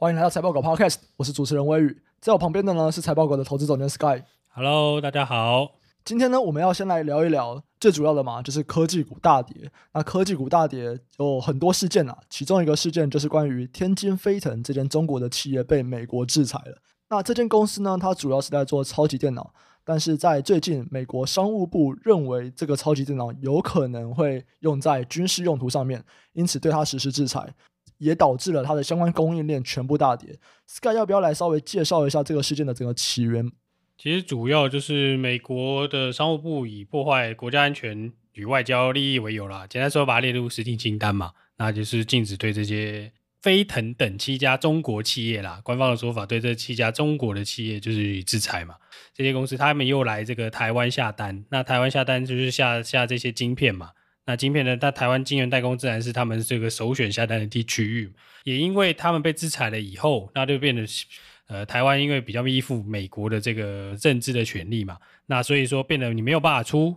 欢迎来到财报狗 Podcast，我是主持人威宇，在我旁边的呢是财报狗的投资总监 Sky。Hello，大家好。今天呢，我们要先来聊一聊最主要的嘛，就是科技股大跌。那科技股大跌有很多事件啊，其中一个事件就是关于天津飞腾这间中国的企业被美国制裁了。那这间公司呢，它主要是在做超级电脑。但是在最近，美国商务部认为这个超级电脑有可能会用在军事用途上面，因此对它实施制裁，也导致了它的相关供应链全部大跌。Sky 要不要来稍微介绍一下这个事件的整个起源？其实主要就是美国的商务部以破坏国家安全与外交利益为由啦，简单说把它列入实体清单嘛，那就是禁止对这些。飞腾等七家中国企业啦，官方的说法，对这七家中国的企业就是以制裁嘛。这些公司他们又来这个台湾下单，那台湾下单就是下下这些晶片嘛。那晶片呢，那台湾晶圆代工自然是他们这个首选下单的地区域。也因为他们被制裁了以后，那就变得呃，台湾因为比较依附美国的这个政治的权利嘛，那所以说变得你没有办法出。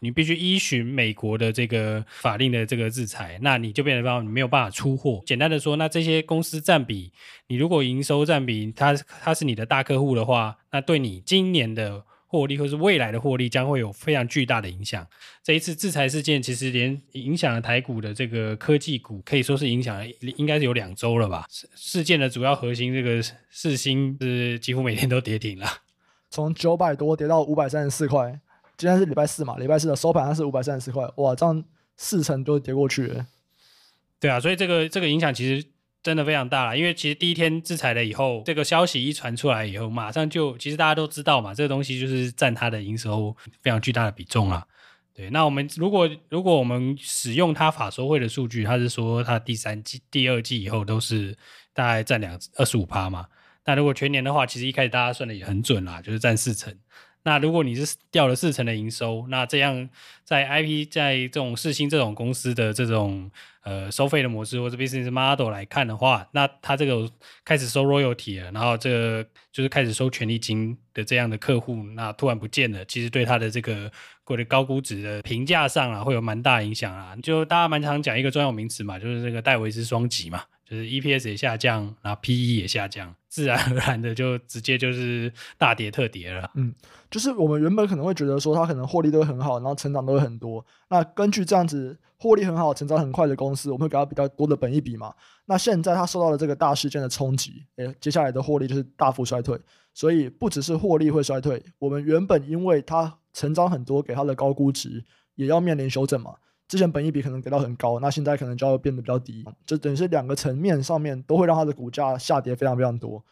你必须依循美国的这个法令的这个制裁，那你就变成说你没有办法出货。简单的说，那这些公司占比，你如果营收占比，它它是你的大客户的话，那对你今年的获利或是未来的获利将会有非常巨大的影响。这一次制裁事件其实连影响了台股的这个科技股，可以说是影响了应该是有两周了吧。事件的主要核心这个四星是几乎每天都跌停了，从九百多跌到五百三十四块。今天是礼拜四嘛，礼拜四的收盘它是五百三十四块，哇，这样四成都跌过去了。对啊，所以这个这个影响其实真的非常大了，因为其实第一天制裁了以后，这个消息一传出来以后，马上就其实大家都知道嘛，这个东西就是占它的营收非常巨大的比重了。对，那我们如果如果我们使用它法说会的数据，它是说它第三季、第二季以后都是大概占两二十五趴嘛。那如果全年的话，其实一开始大家算的也很准啦，就是占四成。那如果你是掉了四成的营收，那这样在 IP 在这种四星这种公司的这种呃收费的模式或者 business model 来看的话，那它这个开始收 royalty 了，然后这就是开始收权利金的这样的客户，那突然不见了，其实对它的这个过的高估值的评价上啊，会有蛮大影响啊。就大家蛮常讲一个专有名词嘛，就是这个戴维斯双击嘛。就是 EPS 也下降，然后 PE 也下降，自然而然的就直接就是大跌特跌了。嗯，就是我们原本可能会觉得说它可能获利都很好，然后成长都会很多。那根据这样子获利很好、成长很快的公司，我们会给它比较多的本益比嘛。那现在它受到了这个大事件的冲击，诶，接下来的获利就是大幅衰退。所以不只是获利会衰退，我们原本因为它成长很多，给它的高估值也要面临修正嘛。之前本益比可能给到很高，那现在可能就要变得比较低，就等于是两个层面上面都会让它的股价下跌非常非常多。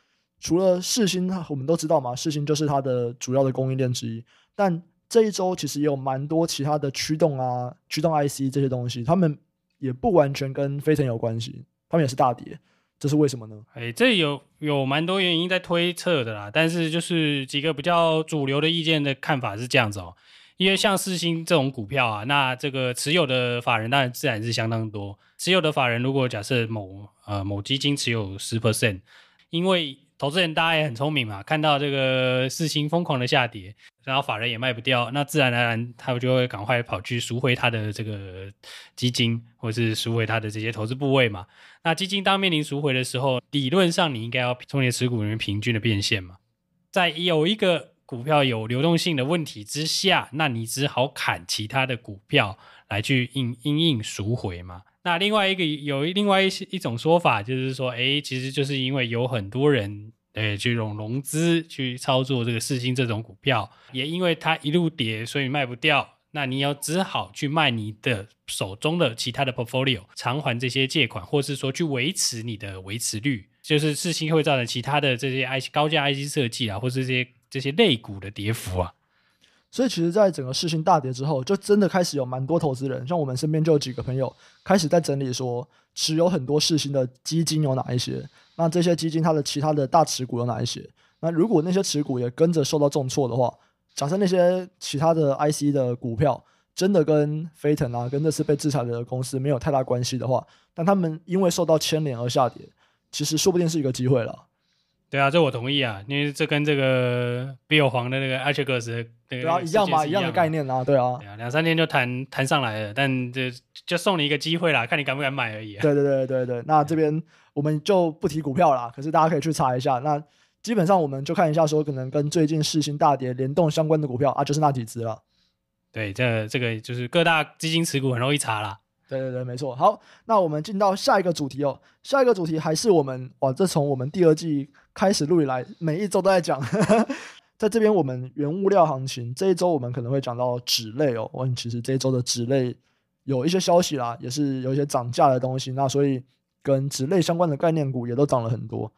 除了世芯，我们都知道嘛，世芯就是它的主要的供应链之一。但这一周其实也有蛮多其他的驱动啊、驱动 IC 这些东西，他们也不完全跟飞腾有关系，他们也是大跌，这是为什么呢？哎，这有有蛮多原因在推测的啦，但是就是几个比较主流的意见的看法是这样子哦。因为像四星这种股票啊，那这个持有的法人当然自然是相当多。持有的法人如果假设某呃某基金持有十 percent，因为投资人大家也很聪明嘛，看到这个四星疯狂的下跌，然后法人也卖不掉，那自然而然他们就会赶快跑去赎回他的这个基金，或是赎回他的这些投资部位嘛。那基金当面临赎回的时候，理论上你应该要从你持股里面平均的变现嘛。在有一个股票有流动性的问题之下，那你只好砍其他的股票来去应因应赎回嘛。那另外一个有另外一一种说法，就是说，哎，其实就是因为有很多人，哎，这种融资去操作这个四星这种股票，也因为它一路跌，所以卖不掉，那你要只好去卖你的手中的其他的 portfolio，偿还这些借款，或是说去维持你的维持率，就是四星会造成其他的这些 IC 高价 IC 设计啊，或这些。这些类股的跌幅啊，所以其实，在整个世芯大跌之后，就真的开始有蛮多投资人，像我们身边就有几个朋友开始在整理说，持有很多世芯的基金有哪一些？那这些基金它的其他的大持股有哪一些？那如果那些持股也跟着受到重挫的话，假设那些其他的 IC 的股票真的跟飞腾啊，跟这次被制裁的公司没有太大关系的话，但他们因为受到牵连而下跌，其实说不定是一个机会了。对啊，这我同意啊，因为这跟这个比尔黄的那个 Archegos 那个对啊，一样嘛，一样的概念啊，对啊，对啊，两三天就谈谈上来了，但这就送你一个机会啦，看你敢不敢买而已啊。对对对对对，那这边我们就不提股票啦，可是大家可以去查一下，那基本上我们就看一下说，可能跟最近市心大跌联动相关的股票啊，就是那几只了。对，这这个就是各大基金持股很容易查啦。对对对，没错。好，那我们进到下一个主题哦。下一个主题还是我们哇，这从我们第二季开始录以来，每一周都在讲。在这边，我们原物料行情这一周，我们可能会讲到纸类哦。我其实这一周的纸类有一些消息啦，也是有一些涨价的东西。那所以跟纸类相关的概念股也都涨了很多。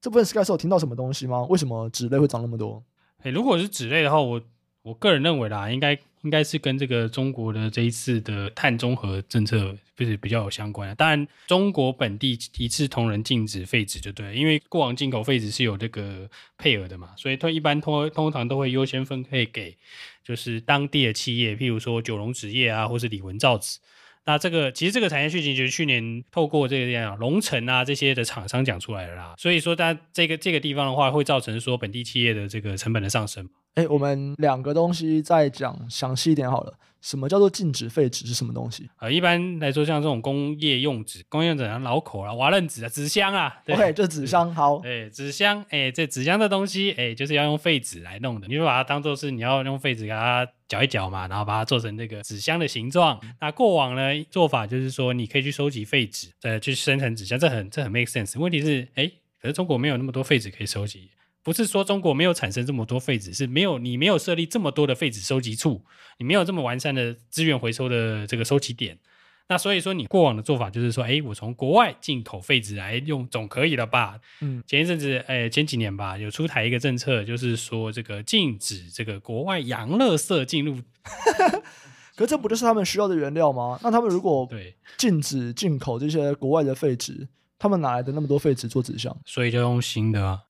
这部分 Sky 是有听到什么东西吗？为什么纸类会涨那么多？诶，如果是纸类的话，我我个人认为啦，应该。应该是跟这个中国的这一次的碳中和政策不是比较有相关的。当然，中国本地一视同仁禁止废纸就对，因为过往进口废纸是有这个配额的嘛，所以它一般通通常都会优先分配给就是当地的企业，譬如说九龙纸业啊，或是李文造纸。那这个其实这个产业续集就是去年透过这个这样龙城啊这些的厂商讲出来的啦，所以说它这个这个地方的话，会造成说本地企业的这个成本的上升。哎，我们两个东西再讲详细一点好了。什么叫做禁止废纸是什么东西？呃，一般来说，像这种工业用纸、工业用纸像老口啊、瓦楞纸啊、纸箱啊，OK，就纸箱。好，哎，纸箱，哎，这纸箱的东西，哎，就是要用废纸来弄的。你就把它当做是你要用废纸给它搅一搅嘛，然后把它做成这个纸箱的形状。那过往呢做法就是说，你可以去收集废纸，再去生成纸箱，这很这很 make sense。问题是，哎，可是中国没有那么多废纸可以收集。不是说中国没有产生这么多废纸，是没有你没有设立这么多的废纸收集处，你没有这么完善的资源回收的这个收集点。那所以说你过往的做法就是说，哎，我从国外进口废纸来用总可以了吧？嗯，前一阵子，哎，前几年吧，有出台一个政策，就是说这个禁止这个国外洋垃圾进入。可是这不就是他们需要的原料吗？那他们如果对禁止进口这些国外的废纸，他们哪来的那么多废纸做纸箱？所以就用新的啊。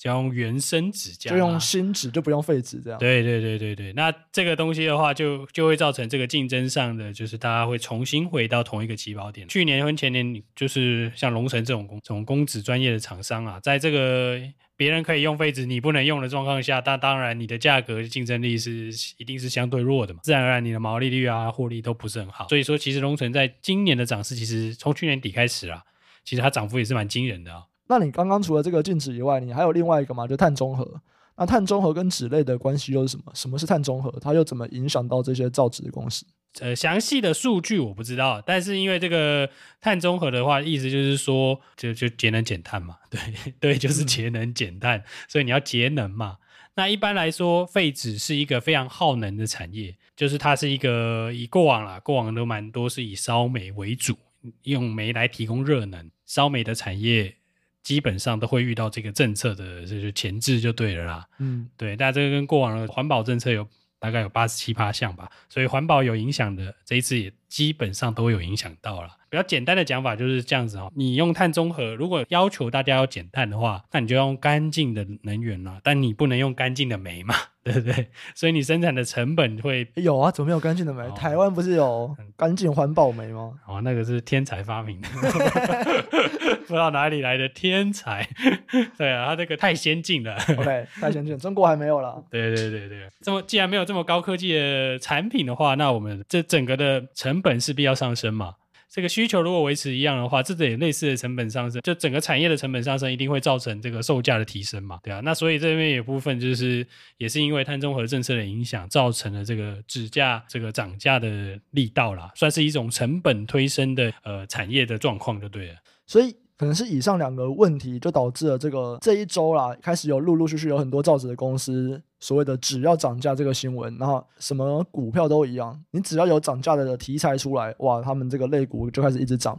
就用原生纸浆，就用新纸，就不用废纸，这样。对对对对对，那这个东西的话就，就就会造成这个竞争上的，就是大家会重新回到同一个起跑点。去年和前年，就是像龙城这种工这种工纸专业的厂商啊，在这个别人可以用废纸，你不能用的状况下，那当然你的价格竞争力是一定是相对弱的嘛，自然而然你的毛利率啊、获利都不是很好。所以说，其实龙城在今年的涨势，其实从去年底开始啊，其实它涨幅也是蛮惊人的啊。那你刚刚除了这个禁止以外，你还有另外一个嘛？就碳中和。那碳中和跟纸类的关系又是什么？什么是碳中和？它又怎么影响到这些造纸的公司？呃，详细的数据我不知道，但是因为这个碳中和的话，意思就是说，就就节能减碳嘛。对对，就是节能减碳，所以你要节能嘛。那一般来说，废纸是一个非常耗能的产业，就是它是一个以过往啦，过往都蛮多是以烧煤为主，用煤来提供热能，烧煤的产业。基本上都会遇到这个政策的这就前置就对了啦，嗯，对，那这个跟过往的环保政策有大概有八十七八项吧，所以环保有影响的这一次也基本上都有影响到了。比较简单的讲法就是这样子哦，你用碳中和，如果要求大家要减碳的话，那你就用干净的能源啦，但你不能用干净的煤嘛，对不对？所以你生产的成本会有啊，怎么没有干净的煤？哦、台湾不是有干净环保煤吗？哦，那个是天才发明的，不知道哪里来的天才。对啊，他这个太先进了。OK，太先进，中国还没有了。对对对对，这么既然没有这么高科技的产品的话，那我们这整个的成本势必要上升嘛。这个需求如果维持一样的话，这也类似的成本上升，就整个产业的成本上升，一定会造成这个售价的提升嘛，对啊。那所以这边有部分就是也是因为碳中和政策的影响，造成了这个纸价这个涨价的力道啦，算是一种成本推升的呃产业的状况就对了。所以。可能是以上两个问题就导致了这个这一周啦，开始有陆陆续续有很多造纸的公司所谓的纸要涨价这个新闻，然后什么股票都一样，你只要有涨价的题材出来，哇，他们这个类股就开始一直涨。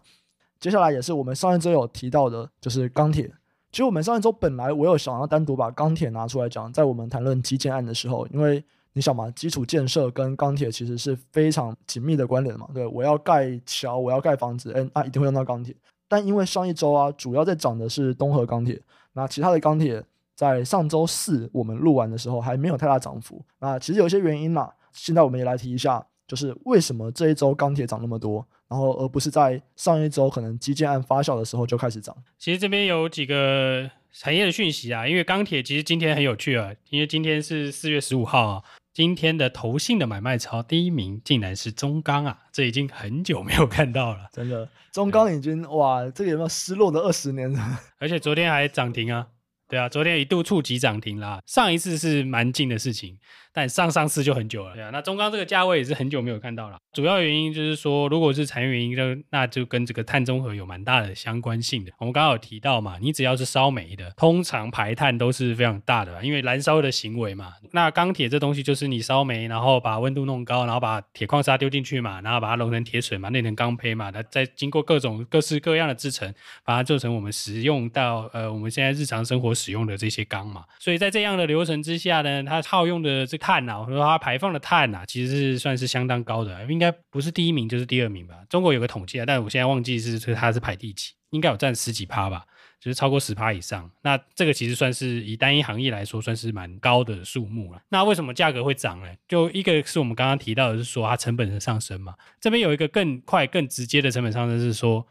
接下来也是我们上一周有提到的，就是钢铁。其实我们上一周本来我有想要单独把钢铁拿出来讲，在我们谈论基建案的时候，因为你想嘛，基础建设跟钢铁其实是非常紧密的关联嘛。对，我要盖桥，我要盖房子，哎，那一定会用到钢铁。但因为上一周啊，主要在涨的是东河钢铁，那其他的钢铁在上周四我们录完的时候还没有太大涨幅。那其实有些原因嘛，现在我们也来提一下，就是为什么这一周钢铁涨那么多，然后而不是在上一周可能基建案发酵的时候就开始涨。其实这边有几个产业的讯息啊，因为钢铁其实今天很有趣啊，因为今天是四月十五号啊，今天的投信的买卖超第一名竟然是中钢啊，这已经很久没有看到了，真的，中钢已经哇，这个有没有失落的二十年了？而且昨天还涨停啊，对啊，昨天一度触及涨停啦，上一次是蛮近的事情。但上上次就很久了，对啊，那中钢这个价位也是很久没有看到了。主要原因就是说，如果是产业原因，就那就跟这个碳中和有蛮大的相关性的。我们刚刚有提到嘛，你只要是烧煤的，通常排碳都是非常大的，因为燃烧的行为嘛。那钢铁这东西就是你烧煤，然后把温度弄高，然后把铁矿砂丢进去嘛，然后把它弄成铁水嘛，炼成钢坯嘛，它再经过各种各式各样的制程，把它做成我们使用到呃我们现在日常生活使用的这些钢嘛。所以在这样的流程之下呢，它耗用的这碳啊，或者说它排放的碳啊，其实是算是相当高的，应该不是第一名就是第二名吧。中国有个统计啊，但我现在忘记是它是排第几，应该有占十几趴吧，就是超过十趴以上。那这个其实算是以单一行业来说，算是蛮高的数目了。那为什么价格会涨呢？就一个是我们刚刚提到的是说它成本的上升嘛，这边有一个更快、更直接的成本上升是说。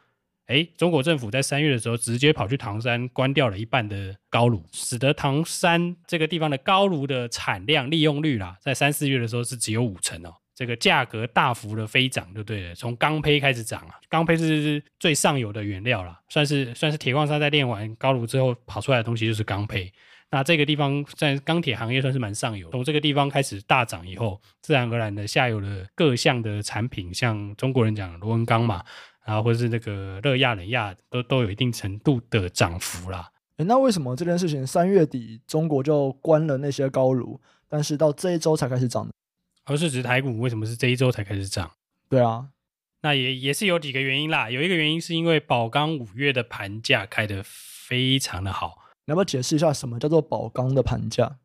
哎，中国政府在三月的时候直接跑去唐山关掉了一半的高炉，使得唐山这个地方的高炉的产量利用率啦，在三四月的时候是只有五成哦。这个价格大幅的飞涨，就对了，从钢坯开始涨啊，钢坯是最上游的原料啦，算是算是铁矿砂在炼完高炉之后跑出来的东西就是钢坯。那这个地方在钢铁行业算是蛮上游，从这个地方开始大涨以后，自然而然的下游的各项的产品，像中国人讲的螺纹钢嘛。啊，或者是那个热亚、冷亚，都都有一定程度的涨幅啦。诶，那为什么这件事情三月底中国就关了那些高炉，但是到这一周才开始涨呢？而是指台股为什么是这一周才开始涨？对啊，那也也是有几个原因啦。有一个原因是因为宝钢五月的盘价开得非常的好。你要不要解释一下什么叫做宝钢的盘价？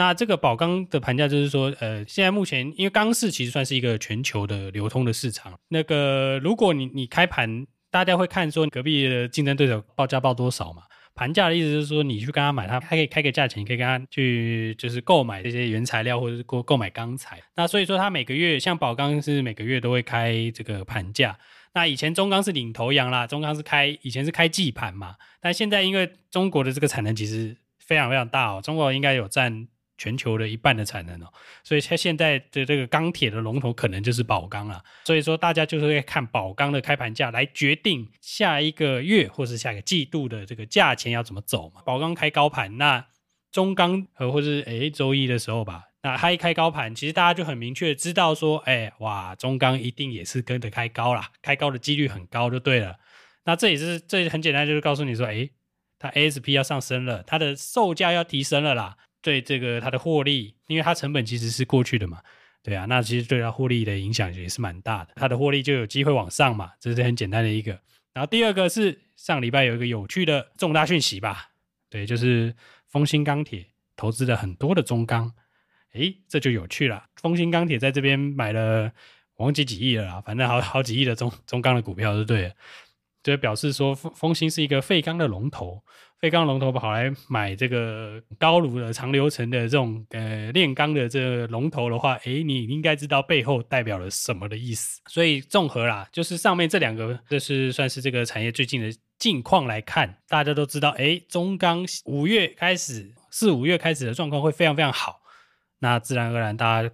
那这个宝钢的盘价就是说，呃，现在目前因为钢市其实算是一个全球的流通的市场。那个如果你你开盘，大家会看说隔壁的竞争对手报价报多少嘛？盘价的意思就是说，你去跟他买，他还可以开个价钱，你可以跟他去就是购买这些原材料或者是购购买钢材。那所以说，他每个月像宝钢是每个月都会开这个盘价。那以前中钢是领头羊啦，中钢是开以前是开季盘嘛，但现在因为中国的这个产能其实非常非常大哦，中国应该有占。全球的一半的产能哦，所以它现在的这个钢铁的龙头可能就是宝钢了。所以说大家就是会看宝钢的开盘价来决定下一个月或是下个季度的这个价钱要怎么走嘛。宝钢开高盘，那中钢和或是诶周一的时候吧，那它一开高盘，其实大家就很明确知道说，哎哇，中钢一定也是跟着开高啦，开高的几率很高就对了。那这也是这很简单，就是告诉你说，哎，它 ASP 要上升了，它的售价要提升了啦。对这个它的获利，因为它成本其实是过去的嘛，对啊，那其实对它获利的影响也是蛮大的，它的获利就有机会往上嘛，这是很简单的一个。然后第二个是上礼拜有一个有趣的重大讯息吧，对，就是丰兴钢铁投资了很多的中钢，诶，这就有趣了。丰兴钢铁在这边买了忘记几亿了啦，反正好好几亿的中中钢的股票，就对了，就表示说丰丰兴是一个废钢的龙头。废钢龙头跑来买这个高炉的长流程的这种呃炼钢的这龙头的话，诶，你应该知道背后代表了什么的意思。所以综合啦，就是上面这两个，这是算是这个产业最近的近况来看，大家都知道，诶，中钢五月开始，四五月开始的状况会非常非常好。那自然而然，大家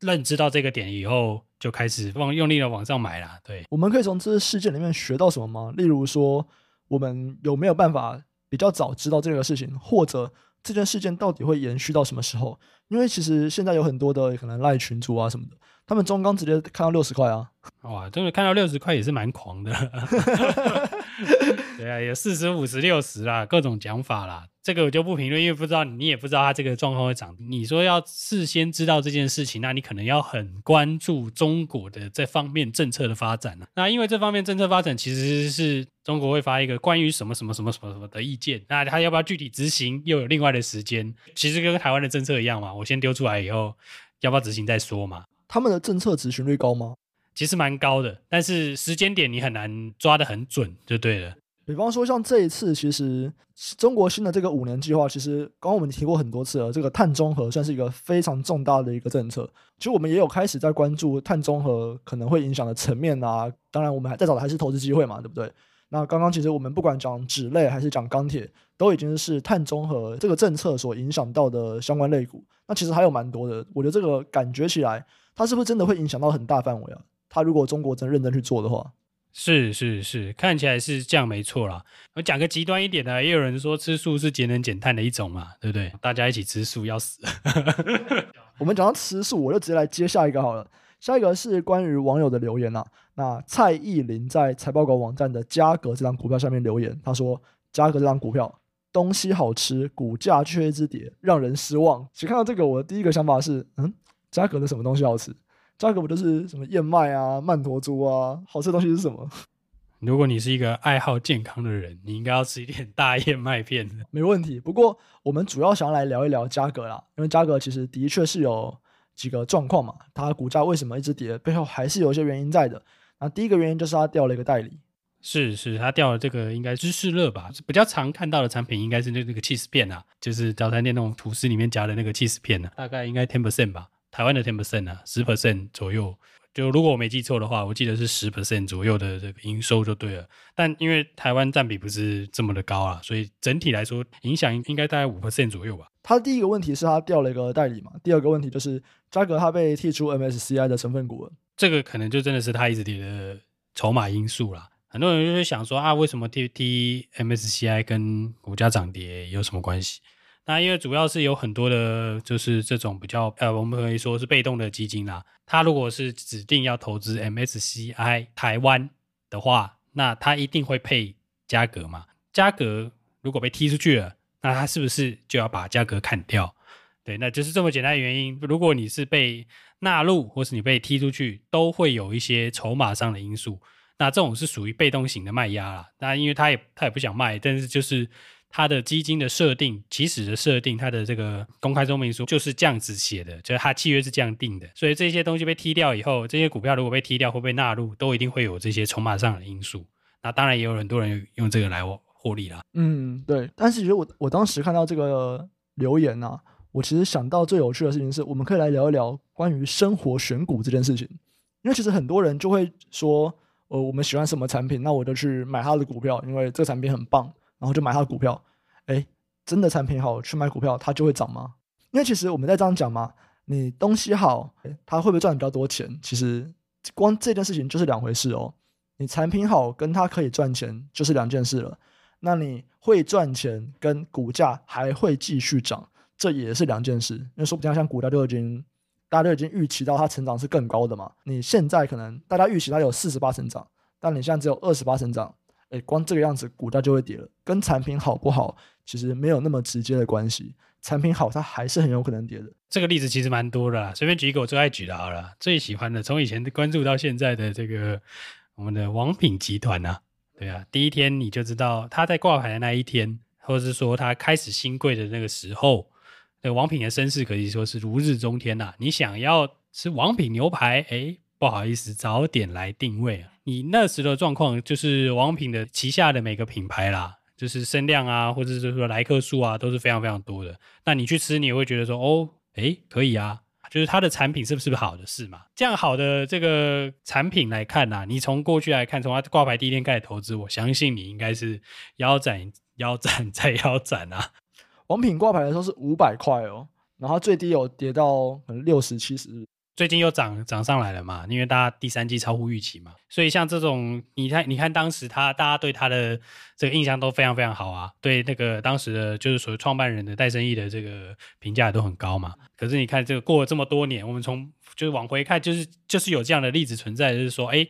认知到这个点以后，就开始往用力的往上买啦。对，我们可以从这个事件里面学到什么吗？例如说，我们有没有办法？比较早知道这个事情，或者这件事件到底会延续到什么时候？因为其实现在有很多的可能赖群主啊什么的，他们中钢直接看到六十块啊，哇，真的看到六十块也是蛮狂的。对啊，有四十五十六十啦，各种讲法啦。这个我就不评论，因为不知道你也不知道他这个状况会涨。你说要事先知道这件事情，那你可能要很关注中国的这方面政策的发展了。那因为这方面政策发展其实是中国会发一个关于什么什么什么什么什么的意见，那他要不要具体执行又有另外的时间。其实跟台湾的政策一样嘛，我先丢出来以后，要不要执行再说嘛。他们的政策执行率高吗？其实蛮高的，但是时间点你很难抓得很准，就对了。比方说，像这一次，其实中国新的这个五年计划，其实刚刚我们提过很多次了。这个碳中和算是一个非常重大的一个政策。其实我们也有开始在关注碳中和可能会影响的层面啊。当然，我们还在找的还是投资机会嘛，对不对？那刚刚其实我们不管讲纸类还是讲钢铁，都已经是碳中和这个政策所影响到的相关类股。那其实还有蛮多的，我觉得这个感觉起来，它是不是真的会影响到很大范围啊？它如果中国真认真去做的话，是是是，看起来是这样没错啦。我讲个极端一点的，也有人说吃素是节能减碳的一种嘛，对不对？大家一起吃素要死。我们讲到吃素，我就直接来接下一个好了。下一个是关于网友的留言呐、那蔡依林在财报狗网站的嘉格这张股票下面留言，他说：“嘉格这张股票东西好吃，股价却一直跌，让人失望。”其实看到这个，我的第一个想法是：嗯，嘉格的什么东西好吃？嘉格不就是什么燕麦啊、曼陀珠啊？好吃的东西是什么？如果你是一个爱好健康的人，你应该要吃一点大燕麦片。没问题。不过我们主要想要来聊一聊嘉格啦，因为嘉格其实的确是有。几个状况嘛，它股价为什么一直跌？背后还是有一些原因在的。那第一个原因就是它掉了一个代理，是是，它掉了这个应该芝士乐吧，比较常看到的产品应该是那那个起司片啊，就是早餐店那种吐司里面夹的那个起司片啊，大概应该 ten percent 吧，台湾的 ten percent 啊，十 percent 左右。就如果我没记错的话，我记得是十 percent 左右的这个营收就对了。但因为台湾占比不是这么的高啊，所以整体来说影响应该大概五 percent 左右吧。他第一个问题是他调了一个代理嘛，第二个问题就是嘉格他被剔出 MSCI 的成分股了。这个可能就真的是他一直跌的筹码因素啦。很多人就会想说啊，为什么 T T MSCI 跟股价涨跌有什么关系？那因为主要是有很多的，就是这种比较呃，我们可以说是被动的基金啦。它如果是指定要投资 MSCI 台湾的话，那它一定会配嘉格嘛。嘉格如果被踢出去了，那它是不是就要把嘉格砍掉？对，那就是这么简单的原因。如果你是被纳入，或是你被踢出去，都会有一些筹码上的因素。那这种是属于被动型的卖压啦。那因为他也他也不想卖，但是就是。它的基金的设定，起始的设定，它的这个公开说明书就是这样子写的，就是它契约是这样定的。所以这些东西被踢掉以后，这些股票如果被踢掉，会被纳入，都一定会有这些筹码上的因素。那当然也有很多人用这个来获利啦。嗯，对。但是其实我我当时看到这个留言呢、啊，我其实想到最有趣的事情是，我们可以来聊一聊关于生活选股这件事情。因为其实很多人就会说，呃，我们喜欢什么产品，那我就去买它的股票，因为这个产品很棒。然后就买它的股票，哎，真的产品好，去买股票它就会涨吗？因为其实我们在这样讲嘛，你东西好，它会不会赚比较多钱？其实光这件事情就是两回事哦。你产品好，跟它可以赚钱就是两件事了。那你会赚钱，跟股价还会继续涨，这也是两件事。因为说不定像股价就已经大家都已经预期到它成长是更高的嘛。你现在可能大家预期它有四十八成长，但你现在只有二十八成长。哎，光这个样子，股价就会跌了。跟产品好不好，其实没有那么直接的关系。产品好，它还是很有可能跌的。这个例子其实蛮多的，随便举一个我最爱举的好了，最喜欢的，从以前关注到现在的这个我们的王品集团啊，对啊，第一天你就知道他在挂牌的那一天，或者是说他开始新贵的那个时候，那王品的身世可以说是如日中天呐、你想要吃王品牛排，哎，不好意思，早点来定位啊。你那时的状况就是王品的旗下的每个品牌啦，就是声量啊，或者是说来客数啊，都是非常非常多的。那你去吃，你也会觉得说，哦，诶，可以啊，就是它的产品是不是好的事嘛？这样好的这个产品来看呐、啊，你从过去来看，从它挂牌第一天开始投资，我相信你应该是腰斩、腰斩再腰斩啊。王品挂牌的时候是五百块哦，然后最低有跌到可能六十七十。最近又涨涨上来了嘛，因为大家第三季超乎预期嘛，所以像这种，你看，你看当时他大家对他的这个印象都非常非常好啊，对那个当时的就是所谓创办人的戴胜益的这个评价都很高嘛。可是你看这个过了这么多年，我们从就是往回看，就是就是有这样的例子存在，就是说，哎，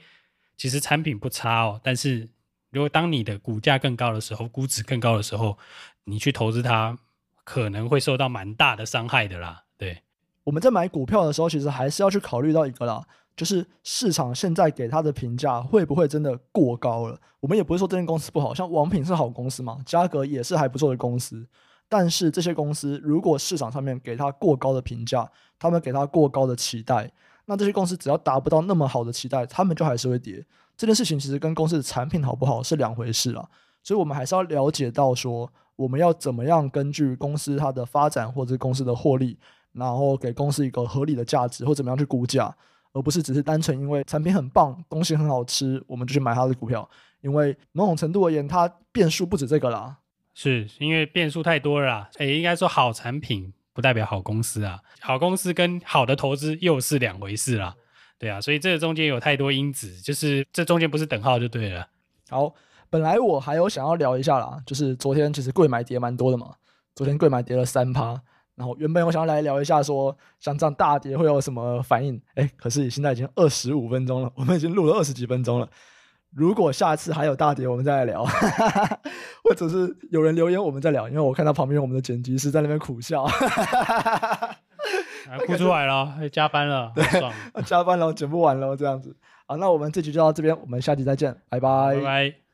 其实产品不差哦，但是如果当你的股价更高的时候，估值更高的时候，你去投资它，可能会受到蛮大的伤害的啦，我们在买股票的时候，其实还是要去考虑到一个啦，就是市场现在给它的评价会不会真的过高了？我们也不是说这间公司不好，像王品是好公司嘛，嘉格也是还不错的公司。但是这些公司如果市场上面给它过高的评价，他们给它过高的期待，那这些公司只要达不到那么好的期待，他们就还是会跌。这件事情其实跟公司的产品好不好是两回事啦，所以我们还是要了解到说，我们要怎么样根据公司它的发展或者公司的获利。然后给公司一个合理的价值，或怎么样去估价，而不是只是单纯因为产品很棒、东西很好吃，我们就去买它的股票。因为某种程度而言，它变数不止这个啦。是因为变数太多了啦。诶，应该说好产品不代表好公司啊，好公司跟好的投资又是两回事啦。对啊，所以这个中间有太多因子，就是这中间不是等号就对了。好，本来我还有想要聊一下啦，就是昨天其实贵买跌蛮多的嘛，昨天贵买跌了三趴。然后原本我想要来聊一下说，像这样大跌会有什么反应？哎，可是现在已经二十五分钟了，我们已经录了二十几分钟了。如果下次还有大跌，我们再来聊，或者是有人留言，我们再聊。因为我看到旁边我们的剪辑师在那边苦笑，哭出来了，加班了，对，加班了，剪不完了，这样子。好，那我们这集就到这边，我们下集再见，拜拜，拜拜。